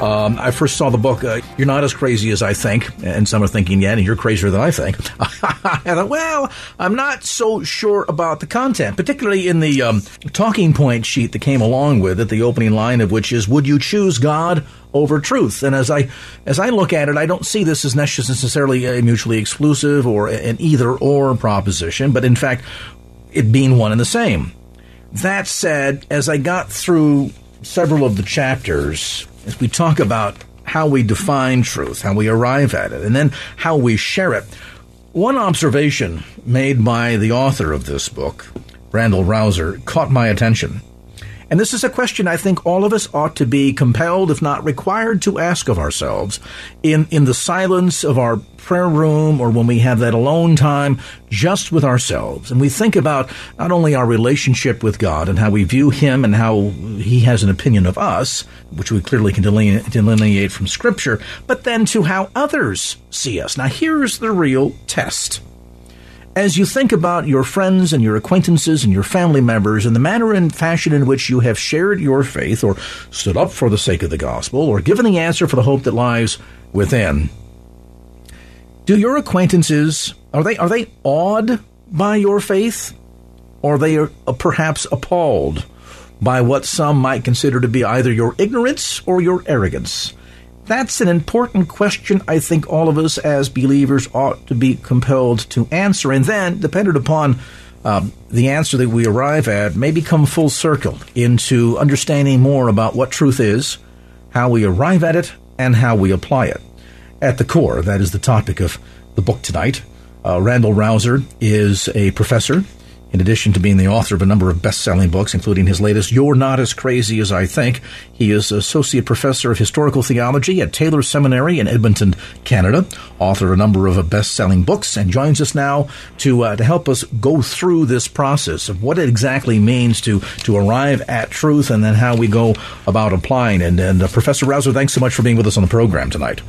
Um, I first saw the book, uh, You're Not As Crazy As I Think, and some are thinking, yeah, and you're crazier than I think. I thought, well, I'm not so sure about the content, particularly in the um, talking point sheet that came along with it, the opening line of which is, Would you choose God over truth? And as I, as I look at it, I don't see this as necessarily a mutually exclusive or an either or proposition, but in fact, it being one and the same. That said, as I got through several of the chapters, as we talk about how we define truth, how we arrive at it, and then how we share it. One observation made by the author of this book, Randal Rauser, caught my attention. And this is a question I think all of us ought to be compelled, if not required, to ask of ourselves in, in the silence of our prayer room or when we have that alone time just with ourselves. And we think about not only our relationship with God and how we view Him and how He has an opinion of us, which we clearly can delineate from Scripture, but then to how others see us. Now, here's the real test as you think about your friends and your acquaintances and your family members and the manner and fashion in which you have shared your faith or stood up for the sake of the gospel or given the answer for the hope that lies within, do your acquaintances are they are they awed by your faith or are they are uh, perhaps appalled by what some might consider to be either your ignorance or your arrogance? That's an important question I think all of us as believers ought to be compelled to answer. And then, dependent upon um, the answer that we arrive at, may become full circle into understanding more about what truth is, how we arrive at it, and how we apply it. At the core, that is the topic of the book tonight. Uh, Randal Rauser is a professor in addition to being the author of a number of best-selling books, including his latest, You're Not As Crazy As I Think, he is Associate Professor of Historical Theology at Taylor Seminary in Edmonton, Canada, author of a number of best-selling books, and joins us now to, uh, to help us go through this process of what it exactly means to, to arrive at truth and then how we go about applying. And, and uh, Professor Rauser, thanks so much for being with us on the program tonight.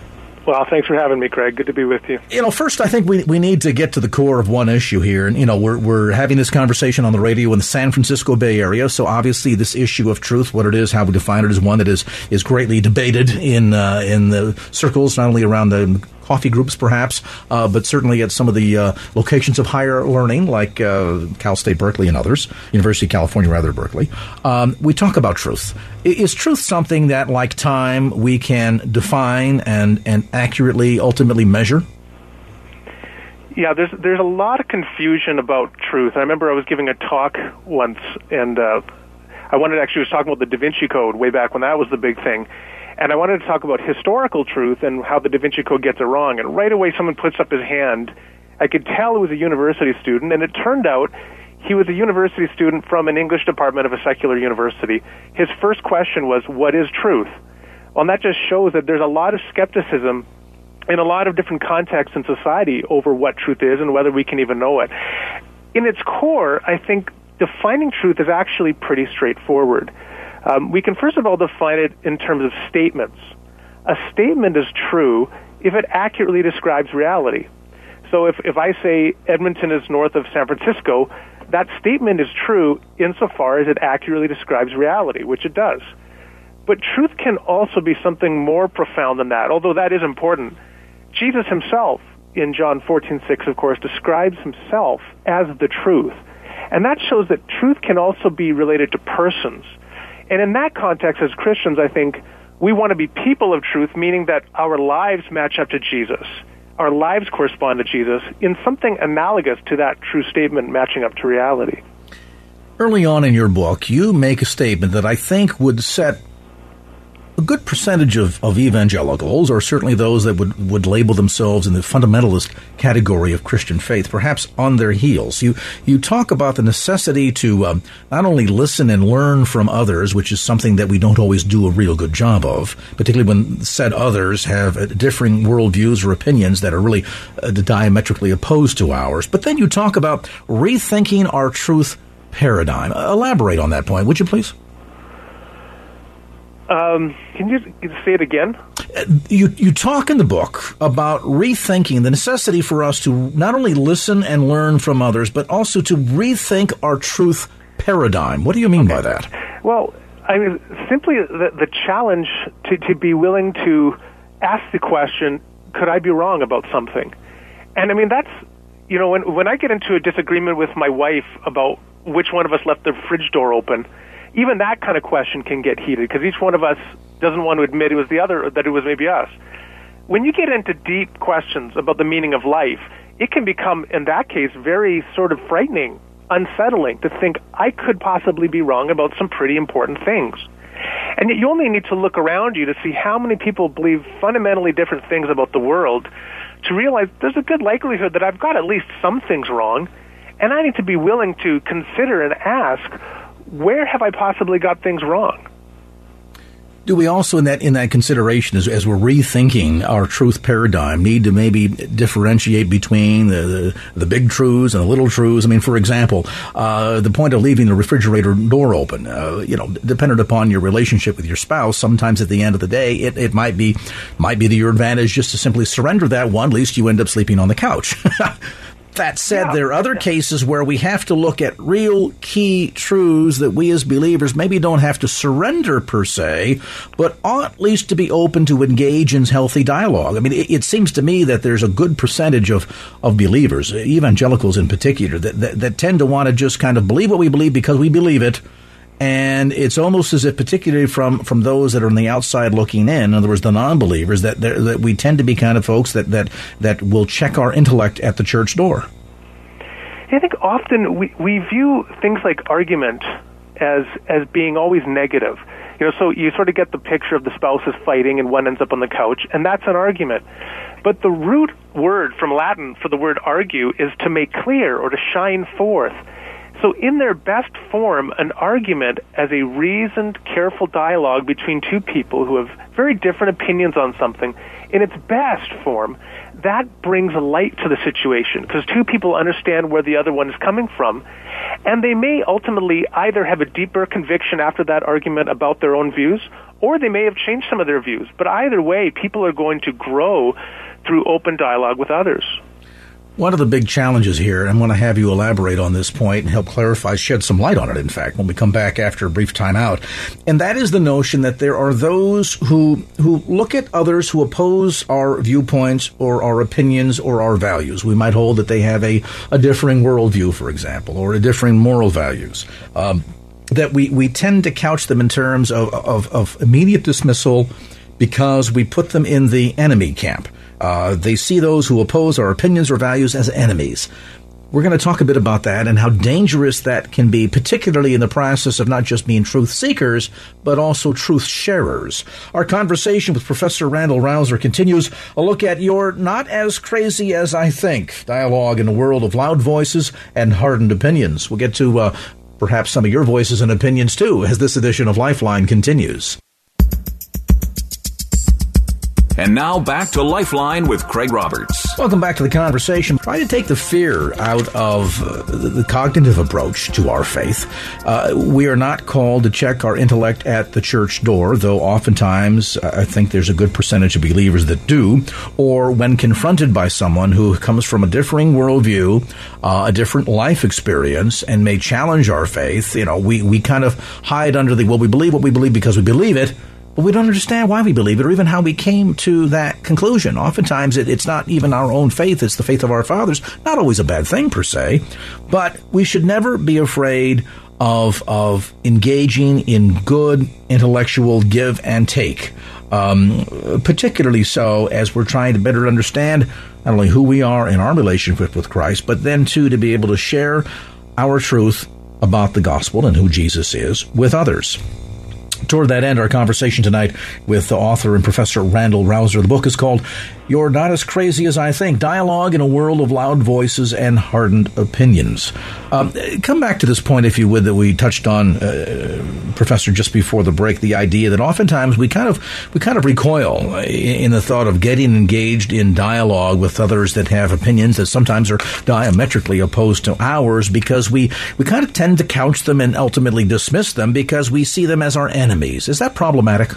Well, thanks for having me, Craig. Good to be with you. You know, first, I think we, we need to get to the core of one issue here. And, you know, we're, we're having this conversation on the radio in the San Francisco Bay Area. So obviously, this issue of truth, what it is, how we define it, is one that is, is greatly debated in, uh, in the circles, not only around the coffee groups, perhaps, uh, but certainly at some of the uh, locations of higher learning, like uh, Cal State Berkeley and others, University of California, rather, Berkeley. Um, we talk about truth. Is truth something that, like time, we can define and, and accurately, ultimately measure? Yeah, there's there's a lot of confusion about truth. I remember I was giving a talk once, and uh, I wanted actually was talking about the Da Vinci Code way back when that was the big thing, and I wanted to talk about historical truth and how the Da Vinci Code gets it wrong. And right away, someone puts up his hand. I could tell it was a university student, and it turned out he was a university student from an English department of a secular university. His first question was, What is truth? Well, and that just shows that there's a lot of skepticism in a lot of different contexts in society over what truth is and whether we can even know it. In its core, I think defining truth is actually pretty straightforward. Um, we can first of all define it in terms of statements. A statement is true if it accurately describes reality. So if, if I say Edmonton is north of San Francisco, that statement is true insofar as it accurately describes reality, which it does. But truth can also be something more profound than that, although that is important. Jesus himself, in John 14:6, of course, describes himself as the truth. And that shows that truth can also be related to persons. And in that context, as Christians, I think we want to be people of truth, meaning that our lives match up to Jesus. Our lives correspond to Jesus in something analogous to that true statement matching up to reality. Early on in your book, you make a statement that I think would set a good percentage of, of evangelicals, or certainly those that would, would label themselves in the fundamentalist category of Christian faith, perhaps on their heels. You you talk about the necessity to um, not only listen and learn from others, which is something that we don't always do a real good job of, particularly when said others have uh, differing worldviews or opinions that are really uh, diametrically opposed to ours. But then you talk about rethinking our truth paradigm. Elaborate on that point, would you please? Um, can you say it again? You you talk in the book about rethinking the necessity for us to not only listen and learn from others, but also to rethink our truth paradigm. What do you mean okay. by that? Well, I mean simply the, the challenge to, to be willing to ask the question: Could I be wrong about something? And I mean that's you know when when I get into a disagreement with my wife about which one of us left the fridge door open even that kind of question can get heated because each one of us doesn't want to admit it was the other, that it was maybe us. When you get into deep questions about the meaning of life, it can become, in that case, very sort of frightening, unsettling to think I could possibly be wrong about some pretty important things. And yet you only need to look around you to see how many people believe fundamentally different things about the world to realize there's a good likelihood that I've got at least some things wrong, and I need to be willing to consider and ask where have I possibly got things wrong? Do we also, in that in that consideration, as, as we're rethinking our truth paradigm, need to maybe differentiate between the, the, the big truths and the little truths? I mean, for example, uh, the point of leaving the refrigerator door open. Uh, you know, dependent upon your relationship with your spouse, sometimes at the end of the day, it, it might be might be to your advantage just to simply surrender that one. At least you end up sleeping on the couch. That said, yeah. there are other cases where we have to look at real key truths that we as believers maybe don't have to surrender per se, but ought at least to be open to engage in healthy dialogue. I mean, it, it seems to me that there's a good percentage of, of believers, evangelicals in particular, that, that, that tend to want to just kind of believe what we believe because we believe it and it's almost as if, particularly from, from those that are on the outside looking in, in other words, the non-believers, that that we tend to be kind of folks that that that will check our intellect at the church door. I think often we we view things like argument as as being always negative. You know, so you sort of get the picture of the spouses fighting and one ends up on the couch, and that's an argument. But the root word from Latin for the word argue is to make clear or to shine forth. So, in their best form, an argument as a reasoned, careful dialogue between two people who have very different opinions on something, in its best form, that brings light to the situation because two people understand where the other one is coming from. And they may ultimately either have a deeper conviction after that argument about their own views, or they may have changed some of their views. But either way, people are going to grow through open dialogue with others. One of the big challenges here, and I want to have you elaborate on this point and help clarify, shed some light on it, in fact, when we come back after a brief time out. And that is the notion that there are those who, who look at others who oppose our viewpoints or our opinions or our values. We might hold that they have a, a differing worldview, for example, or a differing moral values. Um, that we, we tend to couch them in terms of, of, of immediate dismissal because we put them in the enemy camp. Uh, they see those who oppose our opinions or values as enemies. We're going to talk a bit about that and how dangerous that can be, particularly in the process of not just being truth seekers, but also truth sharers. Our conversation with Professor Randal Rauser continues a look at your not as crazy as I think dialogue in a world of loud voices and hardened opinions. We'll get to uh, perhaps some of your voices and opinions too as this edition of Lifeline continues. And now back to Lifeline with Craig Roberts. Welcome back to the conversation. Try to take the fear out of uh, the cognitive approach to our faith. Uh, we are not called to check our intellect at the church door, though oftentimes I think there's a good percentage of believers that do, or when confronted by someone who comes from a differing worldview, uh, a different life experience, and may challenge our faith, you know, we, we kind of hide under the, well, we believe what we believe because we believe it but we don't understand why we believe it or even how we came to that conclusion. Oftentimes, it, it's not even our own faith, it's the faith of our fathers. Not always a bad thing per se, but we should never be afraid of, of engaging in good intellectual give and take. Um, particularly so as we're trying to better understand not only who we are in our relationship with Christ, but then too to be able to share our truth about the gospel and who Jesus is with others. Toward that end, our conversation tonight with the author and Professor Randal Rauser. The book is called You're Not as Crazy as I Think Dialogue in a World of Loud Voices and Hardened Opinions. Um, come back to this point, if you would, that we touched on, uh, Professor, just before the break the idea that oftentimes we kind of, we kind of recoil in the thought of getting engaged in dialogue with others that have opinions that sometimes are diametrically opposed to ours because we, we kind of tend to couch them and ultimately dismiss them because we see them as our enemies. Is that problematic?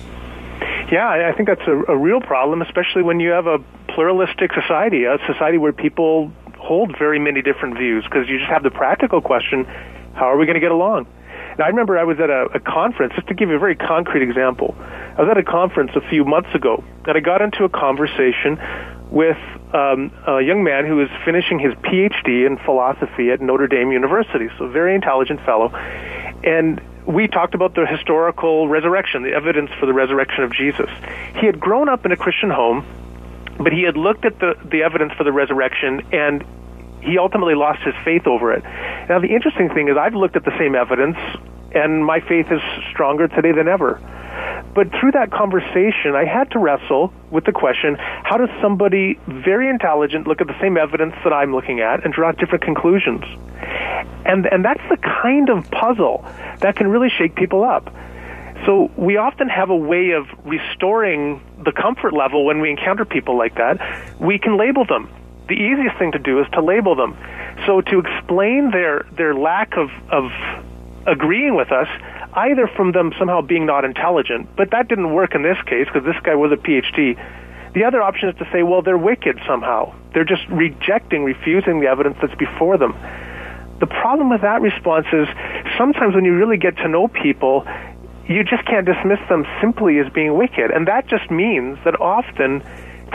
Yeah, I think that's a, a real problem, especially when you have a pluralistic society, a society where people hold very many different views, because you just have the practical question how are we going to get along? Now, I remember I was at a, a conference, just to give you a very concrete example. I was at a conference a few months ago, and I got into a conversation with um, a young man who was finishing his PhD in philosophy at Notre Dame University, so a very intelligent fellow. And we talked about the historical resurrection, the evidence for the resurrection of Jesus. He had grown up in a Christian home, but he had looked at the, the evidence for the resurrection and he ultimately lost his faith over it. Now, the interesting thing is, I've looked at the same evidence, and my faith is stronger today than ever. But through that conversation, I had to wrestle with the question how does somebody very intelligent look at the same evidence that I'm looking at and draw different conclusions? And, and that's the kind of puzzle that can really shake people up. So we often have a way of restoring the comfort level when we encounter people like that. We can label them. The easiest thing to do is to label them. So to explain their, their lack of, of agreeing with us, either from them somehow being not intelligent, but that didn't work in this case because this guy was a PhD. The other option is to say, well, they're wicked somehow. They're just rejecting, refusing the evidence that's before them. The problem with that response is sometimes when you really get to know people, you just can't dismiss them simply as being wicked. And that just means that often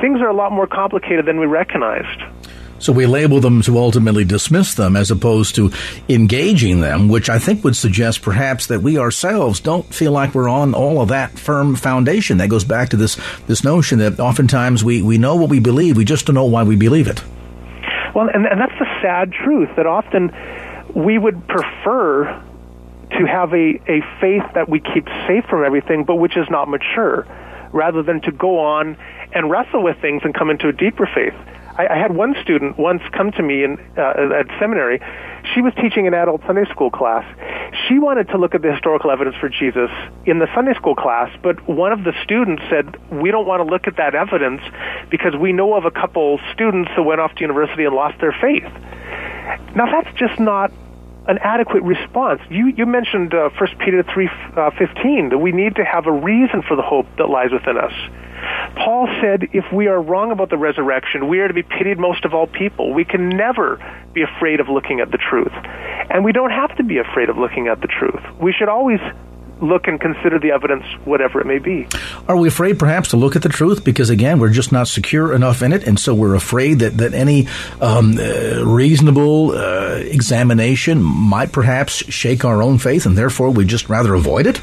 things are a lot more complicated than we recognized. So we label them to ultimately dismiss them as opposed to engaging them, which I think would suggest perhaps that we ourselves don't feel like we're on all of that firm foundation. That goes back to this, this notion that oftentimes we, we know what we believe, we just don't know why we believe it. Well, and, and that's the sad truth that often we would prefer to have a, a faith that we keep safe from everything, but which is not mature, rather than to go on and wrestle with things and come into a deeper faith. I, I had one student once come to me in, uh, at seminary. She was teaching an adult Sunday school class. She wanted to look at the historical evidence for Jesus in the Sunday school class, but one of the students said, We don't want to look at that evidence because we know of a couple students who went off to university and lost their faith. Now, that's just not an adequate response. You, you mentioned uh, 1 Peter 3.15, uh, that we need to have a reason for the hope that lies within us. Paul said, if we are wrong about the resurrection, we are to be pitied most of all people. We can never be afraid of looking at the truth. And we don't have to be afraid of looking at the truth. We should always look and consider the evidence, whatever it may be. Are we afraid perhaps to look at the truth because, again, we're just not secure enough in it, and so we're afraid that, that any um, uh, reasonable uh, examination might perhaps shake our own faith, and therefore we just rather avoid it?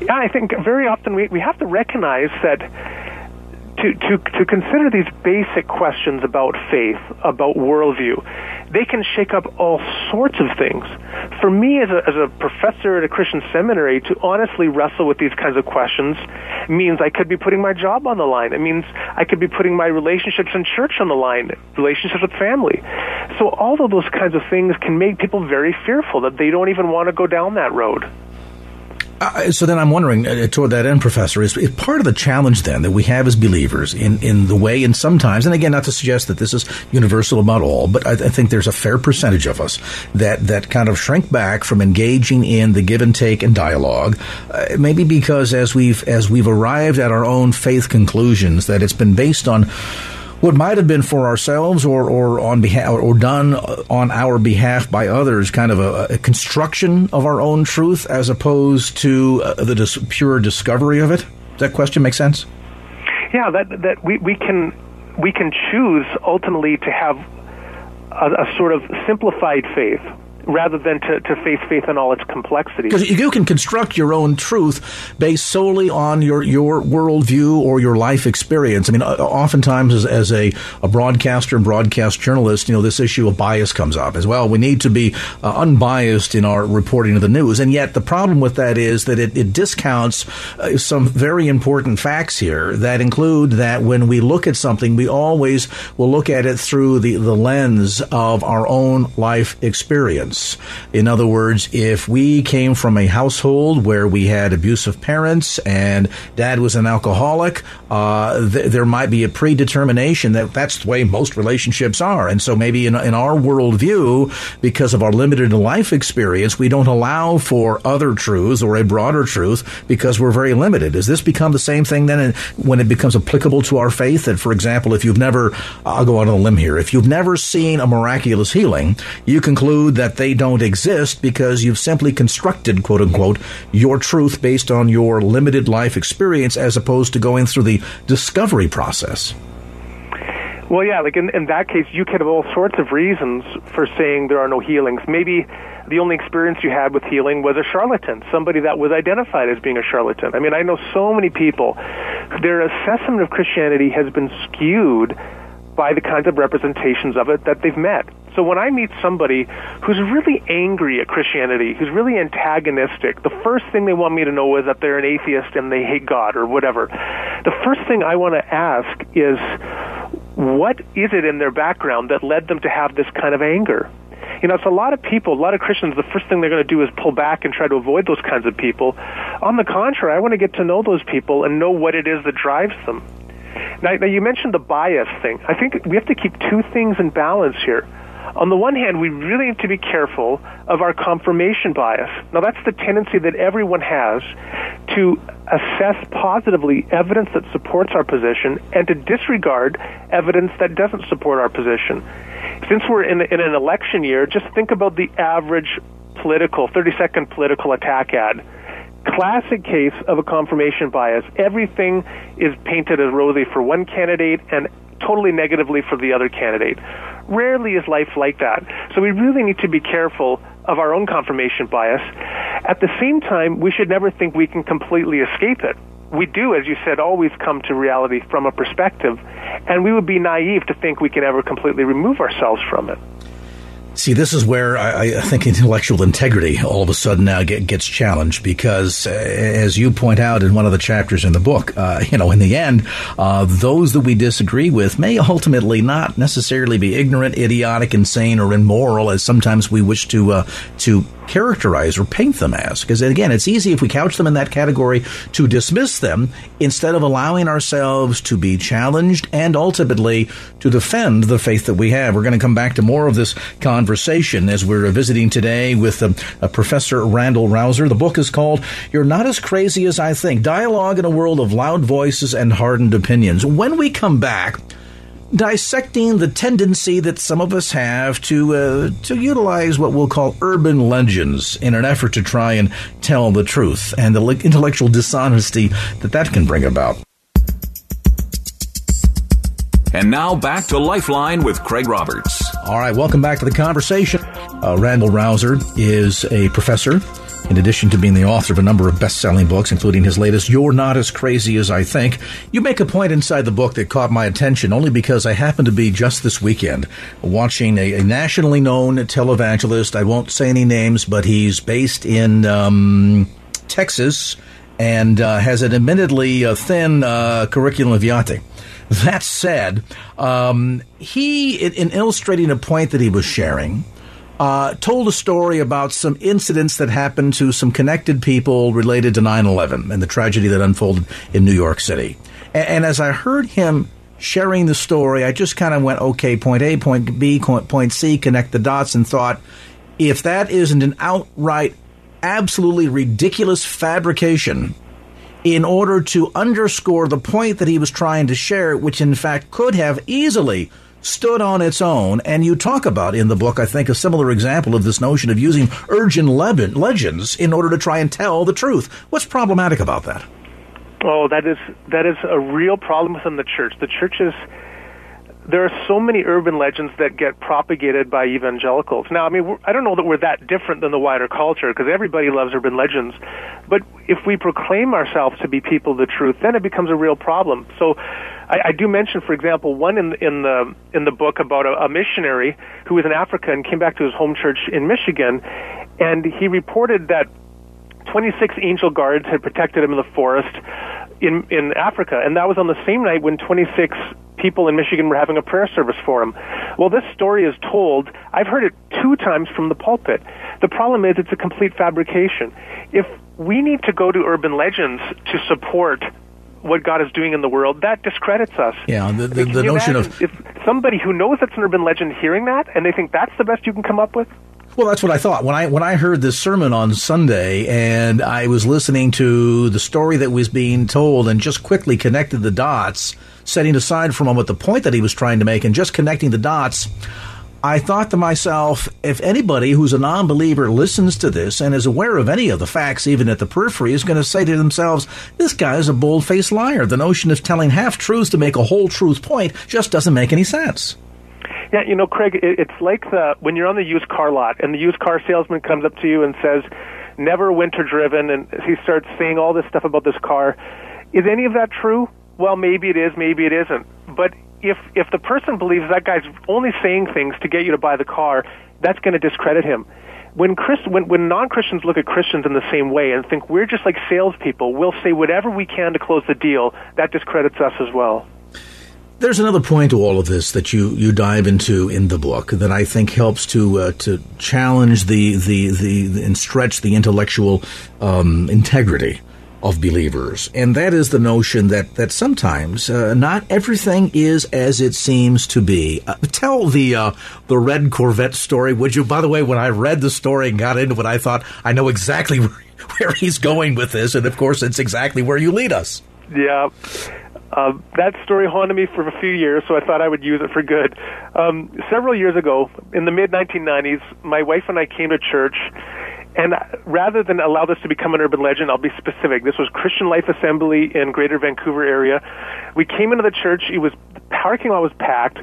Yeah, I think very often we, we have to recognize that to, to, to consider these basic questions about faith, about worldview, they can shake up all sorts of things. For me, as a, as a professor at a Christian seminary, to honestly wrestle with these kinds of questions means I could be putting my job on the line. It means I could be putting my relationships in church on the line, relationships with family. So all of those kinds of things can make people very fearful that they don't even want to go down that road. Uh, so then I'm wondering, uh, toward that end, Professor, is, is, part of the challenge then that we have as believers in, in the way, and sometimes, and again, not to suggest that this is universal about all, but I, I think there's a fair percentage of us that, that kind of shrink back from engaging in the give and take and dialogue, uh, maybe because as we've, as we've arrived at our own faith conclusions, that it's been based on what might have been for ourselves or, or on behalf or done on our behalf by others, kind of a, a construction of our own truth as opposed to uh, the dis- pure discovery of it. Does that question make sense? Yeah, that that we, we can we can choose ultimately to have a, a sort of simplified faith rather than to, to face faith in all its complexity. Because you can construct your own truth based solely on your, your worldview or your life experience. I mean, oftentimes as, as a, a broadcaster and broadcast journalist, you know, this issue of bias comes up as well. We need to be uh, unbiased in our reporting of the news. And yet the problem with that is that it, it discounts uh, some very important facts here that include that when we look at something, we always will look at it through the, the lens of our own life experience. In other words, if we came from a household where we had abusive parents and dad was an alcoholic, uh, th- there might be a predetermination that that's the way most relationships are. And so maybe in, in our worldview, because of our limited life experience, we don't allow for other truths or a broader truth because we're very limited. Does this become the same thing then when it becomes applicable to our faith? That, for example, if you've never, I'll go out on a limb here, if you've never seen a miraculous healing, you conclude that they don't exist because you've simply constructed, quote unquote, your truth based on your limited life experience as opposed to going through the discovery process. Well, yeah, like in, in that case, you could have all sorts of reasons for saying there are no healings. Maybe the only experience you had with healing was a charlatan, somebody that was identified as being a charlatan. I mean, I know so many people, their assessment of Christianity has been skewed by the kinds of representations of it that they've met. So when I meet somebody who's really angry at Christianity, who's really antagonistic, the first thing they want me to know is that they're an atheist and they hate God or whatever. The first thing I want to ask is what is it in their background that led them to have this kind of anger? You know, it's a lot of people, a lot of Christians, the first thing they're going to do is pull back and try to avoid those kinds of people. On the contrary, I want to get to know those people and know what it is that drives them. Now, now, you mentioned the bias thing. I think we have to keep two things in balance here. On the one hand, we really have to be careful of our confirmation bias. Now, that's the tendency that everyone has to assess positively evidence that supports our position and to disregard evidence that doesn't support our position. Since we're in, in an election year, just think about the average political, 30 second political attack ad classic case of a confirmation bias. Everything is painted as rosy for one candidate and totally negatively for the other candidate. Rarely is life like that. So we really need to be careful of our own confirmation bias. At the same time, we should never think we can completely escape it. We do, as you said, always come to reality from a perspective, and we would be naive to think we can ever completely remove ourselves from it. See, this is where I, I, think intellectual integrity all of a sudden now get, gets challenged because, uh, as you point out in one of the chapters in the book, uh, you know, in the end, uh, those that we disagree with may ultimately not necessarily be ignorant, idiotic, insane, or immoral, as sometimes we wish to uh, to characterize or paint them as. Because again, it's easy if we couch them in that category to dismiss them instead of allowing ourselves to be challenged and ultimately to defend the faith that we have. We're going to come back to more of this conversation as we're visiting today with uh, Professor Randal Rauser. The book is called You're Not As Crazy as I Think Dialogue in a World of Loud Voices and Hardened Opinions. When we come back, dissecting the tendency that some of us have to uh, to utilize what we'll call urban legends in an effort to try and tell the truth and the intellectual dishonesty that that can bring about. And now back to Lifeline with Craig Roberts. All right, welcome back to the conversation. Uh, Randal Rauser is a professor in addition to being the author of a number of best selling books, including his latest, You're Not As Crazy As I Think, you make a point inside the book that caught my attention only because I happened to be just this weekend watching a, a nationally known televangelist. I won't say any names, but he's based in um, Texas and uh, has an admittedly uh, thin uh, curriculum vitae. That said, um, he, in, in illustrating a point that he was sharing, uh, told a story about some incidents that happened to some connected people related to 9 11 and the tragedy that unfolded in New York City. And, and as I heard him sharing the story, I just kind of went, okay, point A, point B, point C, connect the dots, and thought, if that isn't an outright, absolutely ridiculous fabrication in order to underscore the point that he was trying to share, which in fact could have easily stood on its own, and you talk about in the book, I think, a similar example of this notion of using urban legends in order to try and tell the truth. What's problematic about that? Oh, that is that is a real problem within the church. The church is there are so many urban legends that get propagated by evangelicals. Now, I mean, I don't know that we're that different than the wider culture because everybody loves urban legends. But if we proclaim ourselves to be people of the truth, then it becomes a real problem. So, I, I do mention, for example, one in in the in the book about a, a missionary who was in Africa and came back to his home church in Michigan, and he reported that 26 angel guards had protected him in the forest in in Africa, and that was on the same night when 26 people in Michigan were having a prayer service for him. Well, this story is told. I've heard it two times from the pulpit. The problem is it's a complete fabrication. If we need to go to urban legends to support what God is doing in the world, that discredits us. Yeah, the, the, the notion of if somebody who knows it's an urban legend hearing that and they think that's the best you can come up with. Well, that's what I thought when I when I heard this sermon on Sunday, and I was listening to the story that was being told, and just quickly connected the dots, setting aside for a moment the point that he was trying to make, and just connecting the dots. I thought to myself, if anybody who's a non believer listens to this and is aware of any of the facts, even at the periphery, is going to say to themselves, this guy is a bold faced liar. The notion of telling half truths to make a whole truth point just doesn't make any sense. Yeah, you know, Craig, it's like the when you're on the used car lot and the used car salesman comes up to you and says, "Never winter driven," and he starts saying all this stuff about this car. Is any of that true? Well, maybe it is, maybe it isn't. But if if the person believes that guy's only saying things to get you to buy the car, that's going to discredit him. When, Christ, when, when non-Christians look at Christians in the same way and think we're just like salespeople, we'll say whatever we can to close the deal, that discredits us as well. There's another point to all of this that you, you dive into in the book that I think helps to uh, to challenge the, the, the, and stretch the intellectual um, integrity of believers, and that is the notion that that sometimes uh, not everything is as it seems to be. Uh, tell the uh, the red Corvette story, would you? By the way, when I read the story and got into it, I thought I know exactly where, he's going with this, and of course, it's exactly where you lead us. Yeah. Uh, that story haunted me for a few years, so I thought I would use it for good. Um, several years ago, in the mid 1990s, my wife and I came to church, and rather than allow this to become an urban legend, I'll be specific. This was Christian Life Assembly in Greater Vancouver area. We came into the church. It was the parking lot was packed.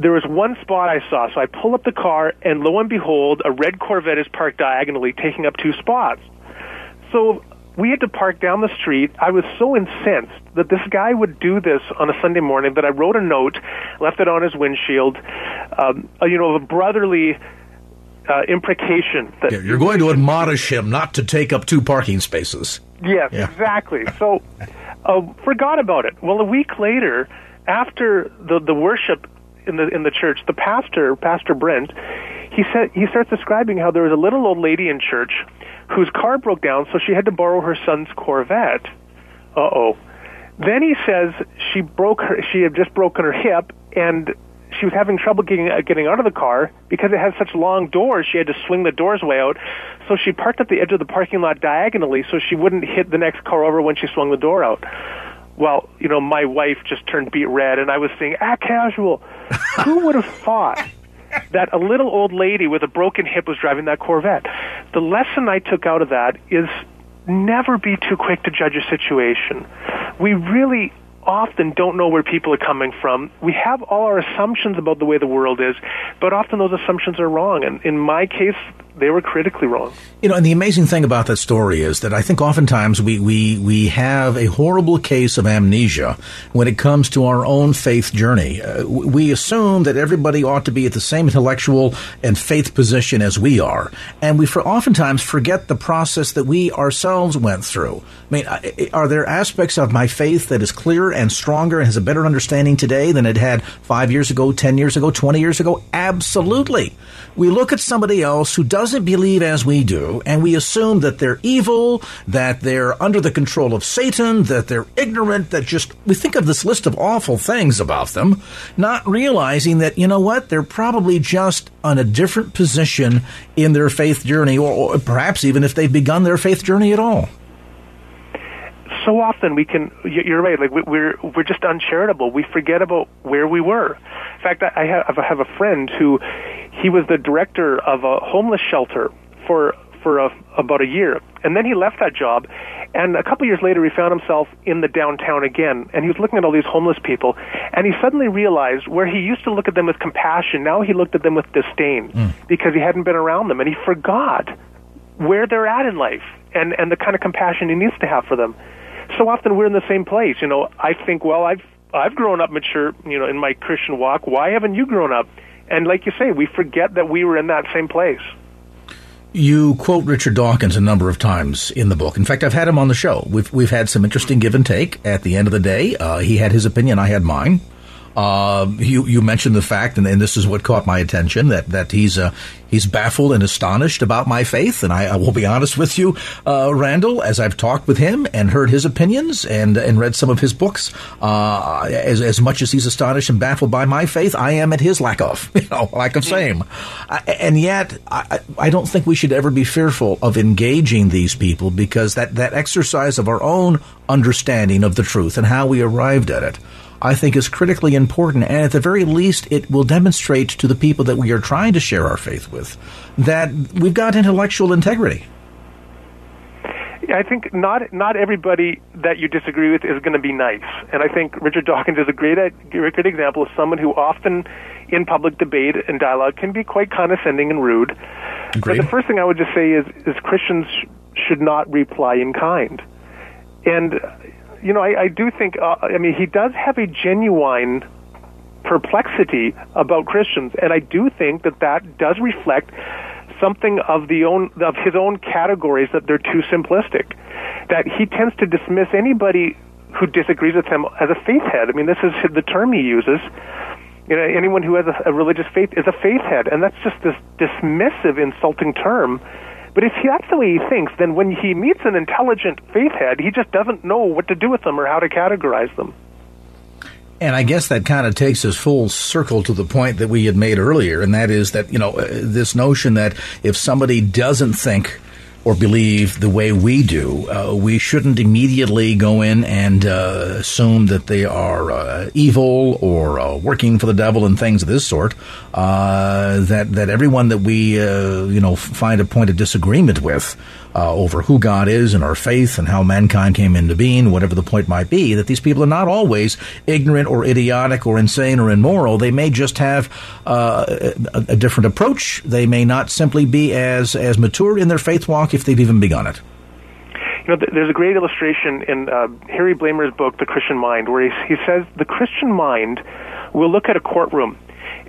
There was one spot I saw, so I pull up the car, and lo and behold, a red Corvette is parked diagonally, taking up two spots. So we had to park down the street. I was so incensed that this guy would do this on a Sunday morning that I wrote a note, left it on his windshield, um, uh, you know, a brotherly uh, imprecation that yeah, you're going to admonish him not to take up two parking spaces. Yes, yeah. exactly. So, uh, forgot about it. Well, a week later, after the the worship in the in the church, the pastor, Pastor Brent, he said he starts describing how there was a little old lady in church whose car broke down, so she had to borrow her son's Corvette. Uh oh. Then he says she broke her. She had just broken her hip, and she was having trouble getting uh, getting out of the car because it has such long doors. She had to swing the doors way out, so she parked at the edge of the parking lot diagonally, so she wouldn't hit the next car over when she swung the door out. Well, you know, my wife just turned beet red, and I was saying, "Ah, casual." Who would have thought that a little old lady with a broken hip was driving that Corvette. The lesson I took out of that is never be too quick to judge a situation. We really often don't know where people are coming from. We have all our assumptions about the way the world is, but often those assumptions are wrong. And in my case, they were critically wrong. You know, and the amazing thing about that story is that I think oftentimes we, we, we have a horrible case of amnesia when it comes to our own faith journey. Uh, we assume that everybody ought to be at the same intellectual and faith position as we are. And we for, oftentimes forget the process that we ourselves went through. I mean, are there aspects of my faith that is clearer and stronger and has a better understanding today than it had five years ago, 10 years ago, 20 years ago? Absolutely. We look at somebody else who does doesn't believe as we do, and we assume that they're evil, that they're under the control of Satan, that they're ignorant, that just, we think of this list of awful things about them, not realizing that, you know what, they're probably just on a different position in their faith journey, or, or perhaps even if they've begun their faith journey at all so often we can you're right like we're we're just uncharitable we forget about where we were in fact i have i have a friend who he was the director of a homeless shelter for for a, about a year. And then he left that job, and a couple years later, he found himself in the downtown again, and he was looking at all these homeless people, and he suddenly realized where he used to look at them with compassion, now he looked at them with disdain mm. because he hadn't been around them, and he forgot where they're at in life and, and the kind of compassion he needs to have for them. So often we're in the same place. You know, I think, well, I've I've grown up mature, you know, in my Christian walk. Why haven't you grown up? And like you say, we forget that we were in that same place. You quote Richard Dawkins a number of times in the book. In fact, I've had him on the show. We've we've had some interesting give and take. At the end of the day, uh, he had his opinion, I had mine. Uh, you you mentioned the fact, and, and, this is what caught my attention that that he's uh, he's baffled and astonished about my faith. And I, I will be honest with you, uh, Randal, as I've talked with him and heard his opinions and and read some of his books, uh, as as much as he's astonished and baffled by my faith, I am at his lack of you know lack of same. and yet, I, I don't think we should ever be fearful of engaging these people because that that exercise of our own understanding of the truth and how we arrived at it I think is critically important. And at the very least, it will demonstrate to the people that we are trying to share our faith with that we've got intellectual integrity. I think not not everybody that you disagree with is going to be nice, and I think Richard Dawkins is a great great example of someone who often, in public debate and dialogue, can be quite condescending and rude. Agreed. But the first thing I would just say is is Christians should not reply in kind, and you know, I, I do think, uh, I mean, he does have a genuine perplexity about Christians, and I do think that that does reflect something of the own of his own categories that they're too simplistic. That he tends to dismiss anybody who disagrees with him as a faith head. I mean, this is the term he uses. You know, anyone who has a, a religious faith is a faith head, and that's just this dismissive, insulting term but if that's the way he thinks, then when he meets an intelligent faith head, he just doesn't know what to do with them or how to categorize them. And I guess that kind of takes us full circle to the point that we had made earlier, and that is that, you know, uh, this notion that if somebody doesn't think or believe the way we do, uh, we shouldn't immediately go in and uh, assume that they are uh, evil or uh, working for the devil and things of this sort. Uh, that that everyone that we uh, you know find a point of disagreement with uh, over who God is and our faith and how mankind came into being, whatever the point might be, that these people are not always ignorant or idiotic or insane or immoral. They may just have uh, a, a, different approach. They may not simply be as, as mature in their faith walk if they've even begun it. You know, there's a great illustration in uh, Harry Blamires' book, The Christian Mind, where he, he says the Christian mind will look at a courtroom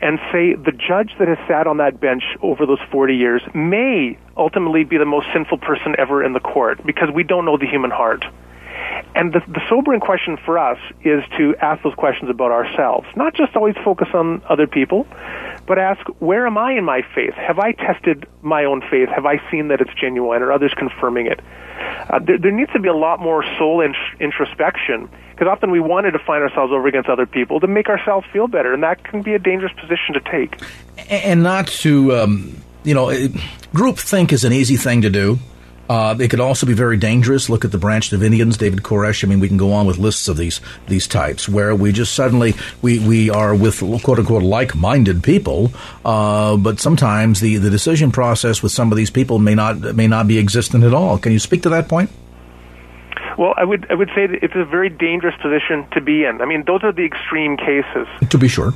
and say the judge that has sat on that bench over those 40 years may ultimately be the most sinful person ever in the court because we don't know the human heart. And the, the sobering question for us is to ask those questions about ourselves, not just always focus on other people, but ask, where am I in my faith? Have I tested my own faith? Have I seen that it's genuine? Or others confirming it? Uh, there, there, needs to be a lot more soul int- introspection because often we want to define ourselves over against other people to make ourselves feel better, and that can be a dangerous position to take. And not to, um, you know, group think is an easy thing to do. Uh, it could also be very dangerous. Look at the Branch Davidians, David Koresh. I mean, we can go on with lists of these these types where we just suddenly we, we are with quote unquote like minded people, uh, but sometimes the, the decision process with some of these people may not may not be existent at all. Can you speak to that point? Well, I would I would say that it's a very dangerous position to be in. I mean, those are the extreme cases. To be sure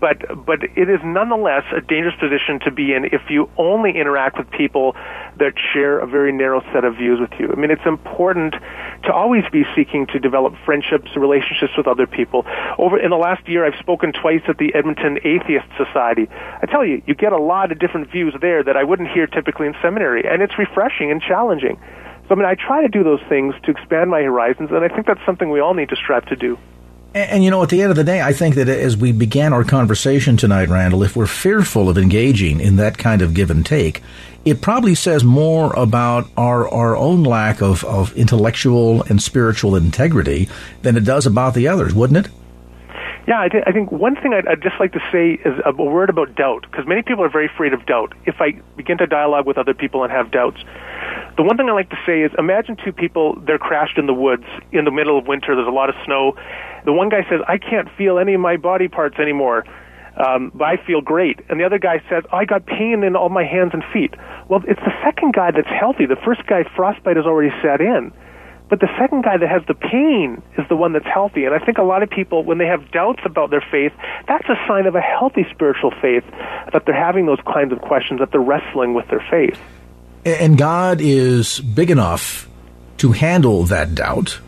but but it is nonetheless a dangerous position to be in if you only interact with people that share a very narrow set of views with you. I mean, it's important to always be seeking to develop friendships, relationships with other people. Over in the last year, I've spoken twice at the Edmonton Atheist Society. I tell you, you get a lot of different views there that I wouldn't hear typically in seminary, and it's refreshing and challenging. So, I mean, I try to do those things to expand my horizons, and I think that's something we all need to strive to do. And, and, you know, at the end of the day, I think that as we began our conversation tonight, Randal, if we're fearful of engaging in that kind of give and take, it probably says more about our, our own lack of, of intellectual and spiritual integrity than it does about the others, wouldn't it? Yeah, I, th- I think one thing I'd, I'd just like to say is a, word about doubt, because many people are very afraid of doubt. If I begin to dialogue with other people and have doubts, the one thing I like to say is imagine two people, they're crashed in the woods in the middle of winter, there's a lot of snow. The one guy says, I can't feel any of my body parts anymore. um, but I feel great. And the other guy says, oh, I got pain in all my hands and feet. Well, it's the second guy that's healthy. The first guy, frostbite has already set in. But the second guy that has the pain is the one that's healthy. And I think a lot of people, when they have doubts about their faith, that's a sign of a healthy spiritual faith, that they're having those kinds of questions, that they're wrestling with their faith. And God is big enough to handle that doubt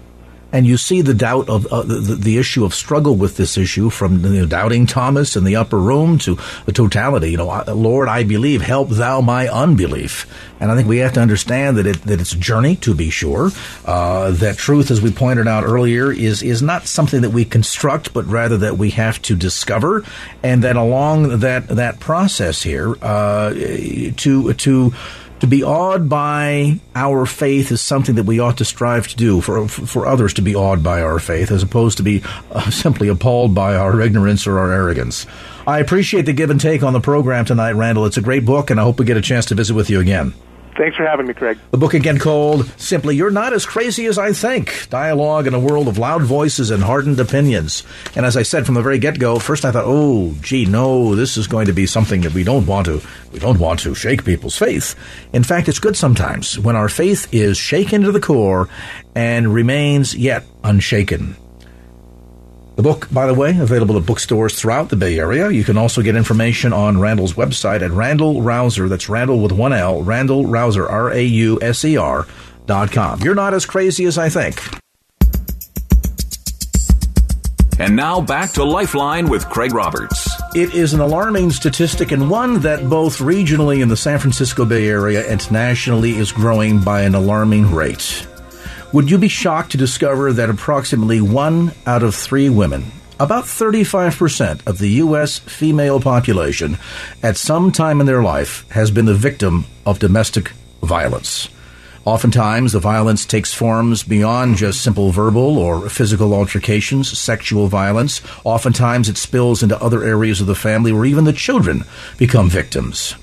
and you see the doubt of uh, the, the, issue of struggle with this issue from you know, doubting Thomas in the upper room to the totality. You know, Lord, I believe, help thou my unbelief. And I think we have to understand that it that it's a journey to be sure. Uh, that truth, as we pointed out earlier, is is not something that we construct, but rather that we have to discover, and that along that that process here, uh, to to to be awed by our faith is something that we ought to strive to do for for others to be awed by our faith as opposed to be uh, simply appalled by our ignorance or our arrogance. I appreciate the give and take on the program tonight, Randal. It's a great book and I hope we get a chance to visit with you again. Thanks for having me, Craig. The book again called Simply You're Not As Crazy as I Think Dialogue in a World of Loud Voices and Hardened Opinions. And as I said from the very get go, first I thought, oh, gee, no, this is going to be something that we don't want to. We don't want to shake people's faith. In fact, it's good sometimes when our faith is shaken to the core and remains yet unshaken. The book, by the way, available at bookstores throughout the Bay Area. You can also get information on Randal's website at Randal Rauser. That's Randal with one L. Randal Rauser, R A U S E R dot com. You're not as crazy as I think. And now back to Lifeline with Craig Roberts. It is an alarming statistic and one that both regionally in the San Francisco Bay Area and nationally is growing by an alarming rate. Would you be shocked to discover that approximately one out of three women, about 35% of the U.S. female population, at some time in their life has been the victim of domestic violence? Oftentimes, the violence takes forms beyond just simple verbal or physical altercations, sexual violence. Oftentimes, it spills into other areas of the family where even the children become victims.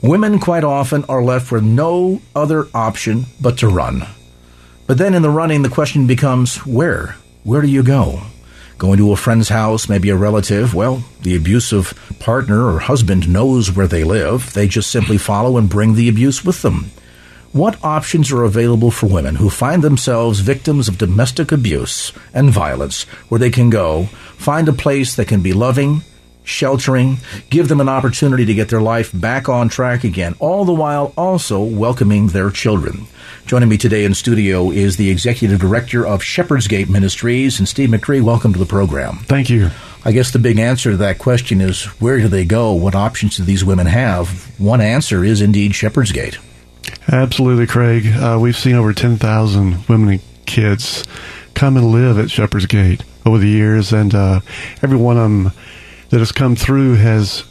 Women quite often are left with no other option but to run. But then in the running, the question becomes where? Where do you go? Going to a friend's house, maybe a relative, well, the abusive partner or husband knows where they live. They just simply follow and bring the abuse with them. What options are available for women who find themselves victims of domestic abuse and violence where they can go, find a place that can be loving, sheltering, give them an opportunity to get their life back on track again, all the while also welcoming their children. Joining me today in studio is the executive director of Shepherd's Gate Ministries, and Steve McCree. Welcome to the program. Thank you. I guess the big answer to that question is where do they go? What options do these women have? One answer is indeed Shepherd's Gate. Absolutely, Craig. Uh, we've seen over 10,000 women and kids come and live at Shepherd's Gate over the years, and uh, every one of them that has come through has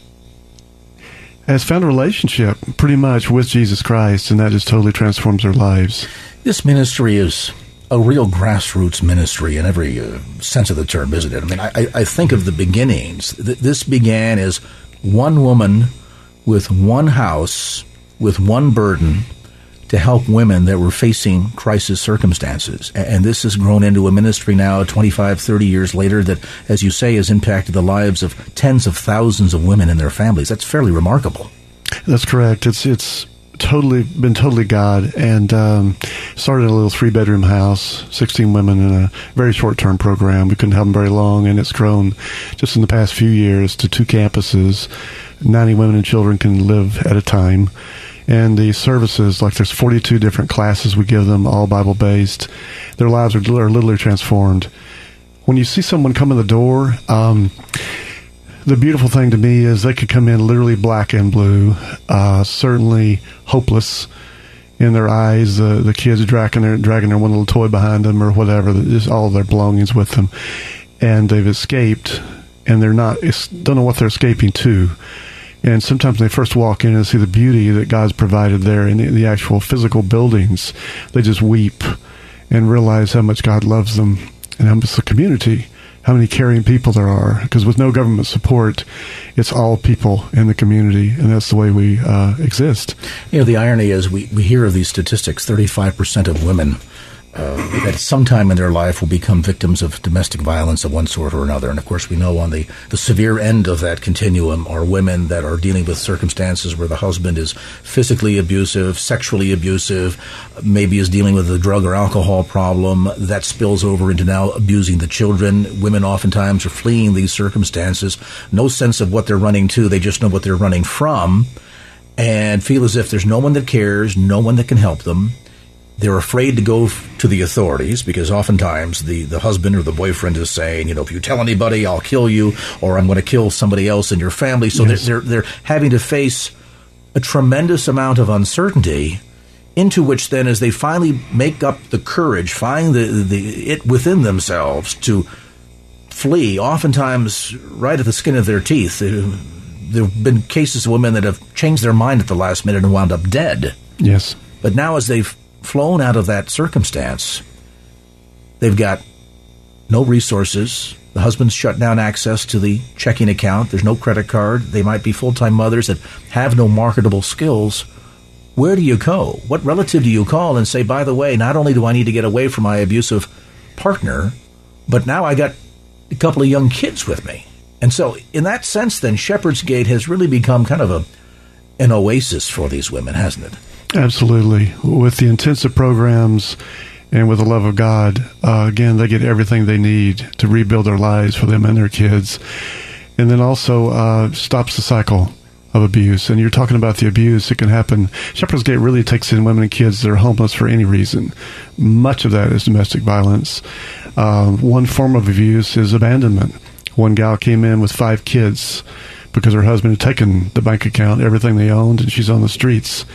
has found a relationship pretty much with Jesus Christ, and that just totally transforms their lives. This ministry is a real grassroots ministry in every uh, sense of the term, isn't it? I mean, I, I think of the beginnings. This began as one woman with one house, with one burden, to help women that were facing crisis circumstances. And this has grown into a ministry now 25, 30 years later that, as you say, has impacted the lives of tens of thousands of women and their families. That's fairly remarkable. That's correct. It's, it's, totally been totally God and um, started a little three bedroom house, 16 women in a very short term program. We couldn't have them very long, and it's grown just in the past few years to two campuses. 90 women and children can live at a time and the services like there's 42 different classes we give them all bible based their lives are, are literally transformed. When you see someone come in the door um, the beautiful thing to me is they could come in literally black and blue uh, certainly hopeless in their eyes. Uh, the kids dragging their dragging their one little toy behind them or whatever just all their belongings with them. And they've escaped and they're not don't know what they're escaping to and sometimes they first walk in and see the beauty that God's provided there in the, the actual physical buildings, they just weep and realize how much God loves them and how much the community, how many caring people there are. Because with no government support, it's all people in the community, and that's the way we uh, exist. You know, the irony is we, we hear of these statistics 35% of women uh, at some time in their life will become victims of domestic violence of one sort or another. And of course, we know on the, the severe end of that continuum are women that are dealing with circumstances where the husband is physically abusive, sexually abusive, maybe is dealing with a drug or alcohol problem that spills over into now abusing the children. Women oftentimes are fleeing these circumstances, no sense of what they're running to, they just know what they're running from. And feel as if there's no one that cares, no one that can help them they're afraid to go to the authorities because oftentimes the, the husband or the boyfriend is saying, you know, if you tell anybody, I'll kill you, or I'm going to kill somebody else in your family. So yes. they're, they're, they're having to face a tremendous amount of uncertainty into which then as they finally make up the courage, find the, the it within themselves to flee, oftentimes right at the skin of their teeth. There have been cases of women that have changed their mind at the last minute and wound up dead. Yes. But now as they've flown out of that circumstance, they've got no resources. The husband's shut down access to the checking account. There's no credit card. They might be full time mothers that have no marketable skills. Where do you go? What relative do you call and say, by the way, not only do I need to get away from my abusive partner, but now I got a couple of young kids with me. And so, in that sense, then, Shepherd's Gate has really become kind of a an oasis for these women, hasn't it? Absolutely. With the intensive programs and with the love of God, uh, again, they get everything they need to rebuild their lives for them and their kids. And then also uh, stops the cycle of abuse. And you're talking about the abuse that can happen. Shepherd's Gate really takes in women and kids that are homeless for any reason. Much of that is domestic violence. Uh, one form of abuse is abandonment. One gal came in with five kids because her husband had taken the bank account, everything they owned, and she's on the streets.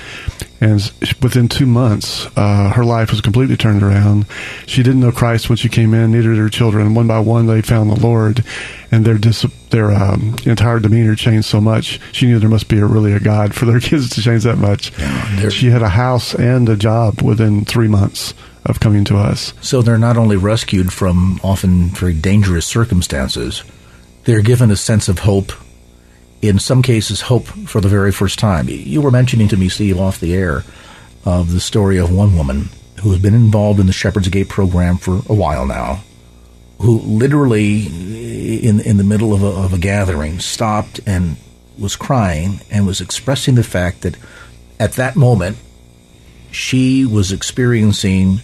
And within two months, uh, her life was completely turned around. She didn't know Christ when she came in, neither did her children. One by one, they found the Lord, and their dis- their um, entire demeanor changed so much. She knew there must be a, really a God for their kids to change that much. Yeah, she had a house and a job within three months of coming to us. So they're not only rescued from often very dangerous circumstances, they're given a sense of hope in some cases, hope for the very first time. You were mentioning to me, Steve, off the air, of the story of one woman who has been involved in the Shepherd's Gate program for a while now, who literally, in in the middle of a, of a gathering, stopped and was crying and was expressing the fact that at that moment she was experiencing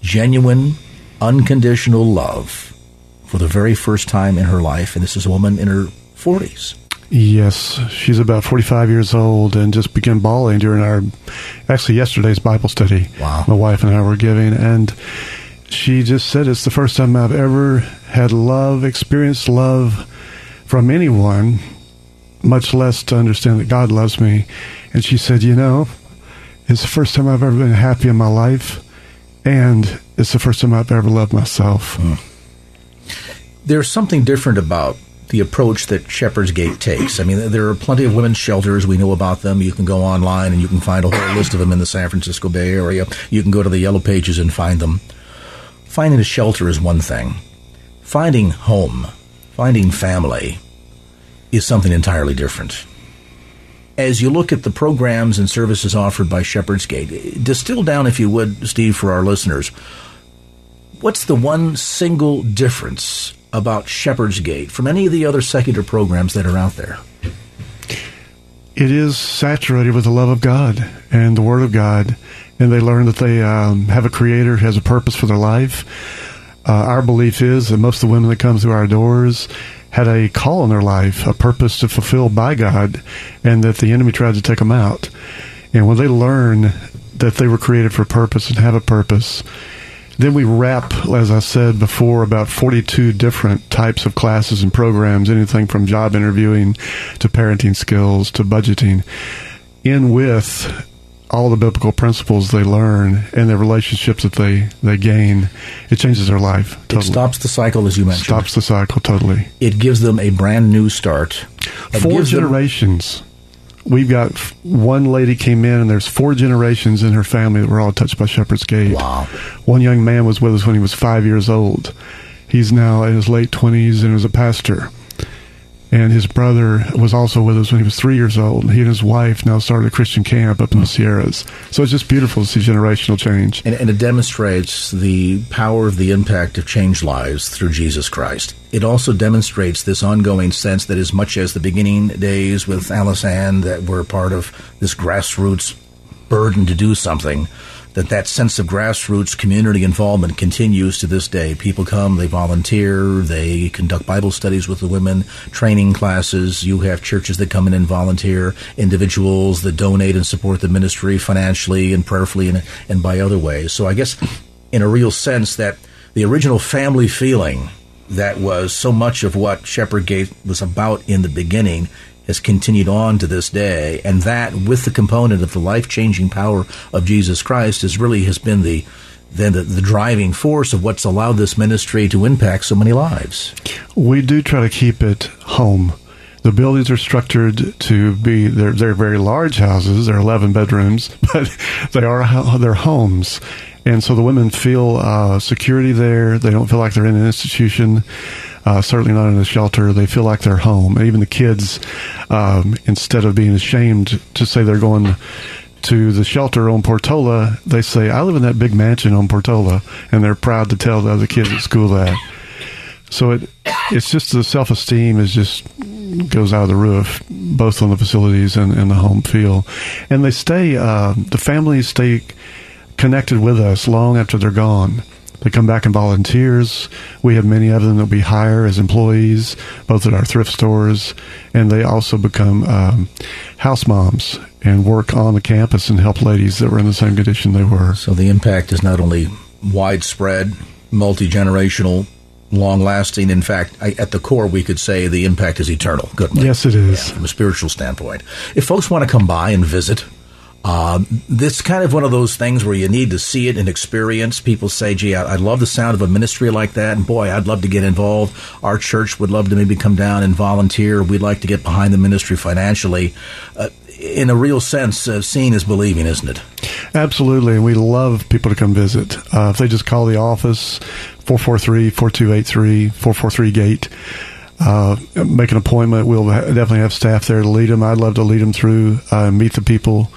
genuine, unconditional love for the very first time in her life, and this is a woman in her forties Yes, she's about 45 years old and just began bawling during our, actually yesterday's Bible study. Wow. My wife and I were giving, and she just said it's the first time I've ever had love, experienced love from anyone, much less to understand that God loves me. And she said, you know, it's the first time I've ever been happy in my life, and it's the first time I've ever loved myself. Mm. There's something different about the approach that Shepherd's Gate takes. I mean, there are plenty of women's shelters. We know about them. You can go online and you can find a whole list of them in the San Francisco Bay Area. You can go to the Yellow Pages and find them. Finding a shelter is one thing. Finding home, finding family, is something entirely different. As you look at the programs and services offered by Shepherd's Gate, distill down, if you would, Steve, for our listeners, what's the one single difference about Shepherd's Gate from any of the other secular programs that are out there? It is saturated with the love of God and the Word of God, and they learn that they um, have a Creator who has a purpose for their life. Uh, our belief is that most of the women that come through our doors had a call in their life, a purpose to fulfill by God, and that the enemy tried to take them out. And when they learn that they were created for a purpose and have a purpose, then we wrap, as I said before, about 42 different types of classes and programs, anything from job interviewing to parenting skills to budgeting, in with all the biblical principles they learn and the relationships that they, they gain. It changes their life. Totally. It stops the cycle, as you mentioned. Stops the cycle, totally. It gives them a brand new start. It Four generations. Them- we've got one lady came in and there's four generations in her family that were all touched by Shepherd's Gate. Wow. One young man was with us when he was five years old. He's now in his late 20s and is a pastor. And his brother was also with us when he was three years old. He and his wife now started a Christian camp up in the Sierras. So it's just beautiful to see generational change. And, and it demonstrates the power of the impact of changed lives through Jesus Christ. It also demonstrates this ongoing sense that as much as the beginning days with Alice Ann that were part of this grassroots burden to do something, that that sense of grassroots community involvement continues to this day. People come, they volunteer, they conduct Bible studies with the women, training classes. You have churches that come in and volunteer, individuals that donate and support the ministry financially and prayerfully and, and by other ways. So I guess in a real sense that the original family feeling that was so much of what Shepherd Gate was about in the beginning has continued on to this day, and that with the component of the life changing power of Jesus Christ is really has been the then the, the, driving force of what's allowed this ministry to impact so many lives. We do try to keep it home. The buildings are structured to be they're they're very large houses. They're eleven bedrooms, but they are their homes, and so the women feel uh, security there. They don't feel like they're in an institution uh, certainly not in a shelter. They feel like they're home. even the kids, um, instead of being ashamed to say they're going to the shelter on Portola, they say, I live in that big mansion on Portola, and they're proud to tell the other kids at school that. So it it's just the self esteem is just goes out of the roof, both on the facilities and, and the home feel, and they stay. Uh, the families stay connected with us long after they're gone. They come back and volunteers. We have many of them that we hire as employees, both at our thrift stores, and they also become um, house moms and work on the campus and help ladies that were in the same condition they were. So the impact is not only widespread, multi generational, long lasting. In fact, I, at the core, we could say the impact is eternal. Good. Yes, it is. Yeah, from a spiritual standpoint. If folks want to come by and visit, uh, this kind of one of those things where you need to see it and experience. People say, gee, I, I, love the sound of a ministry like that, and boy, I'd love to get involved. Our church would love to maybe come down and volunteer. We'd like to get behind the ministry financially. Uh, in a real sense, uh, seeing is believing, isn't it? Absolutely. And we love people to come visit. Uh, if they just call the office, 443 4283 443 gate. Uh, make an appointment. We'll definitely have staff there to lead them. I'd love to lead them through, uh, meet the people,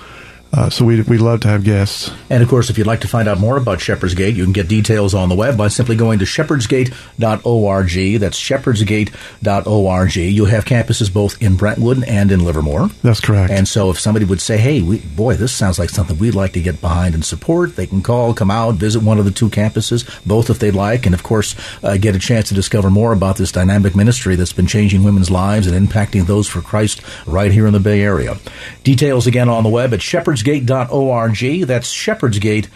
uh, so we we love to have guests. And of course, if you'd like to find out more about Shepherd's Gate, you can get details on the web by simply going to shepherdsgate.org. That's shepherdsgate.org. You'll have campuses both in Brentwood and in Livermore. That's correct. And so if somebody would say, hey, we, boy, this sounds like something we'd like to get behind and support, they can call, come out, visit one of the two campuses, both if they'd like, and of course, uh, get a chance to discover more about this dynamic ministry that's been changing women's lives and impacting those for Christ right here in the Bay Area. Details again on the web at shepherds shepherdsgate.org. That's shepherdsgate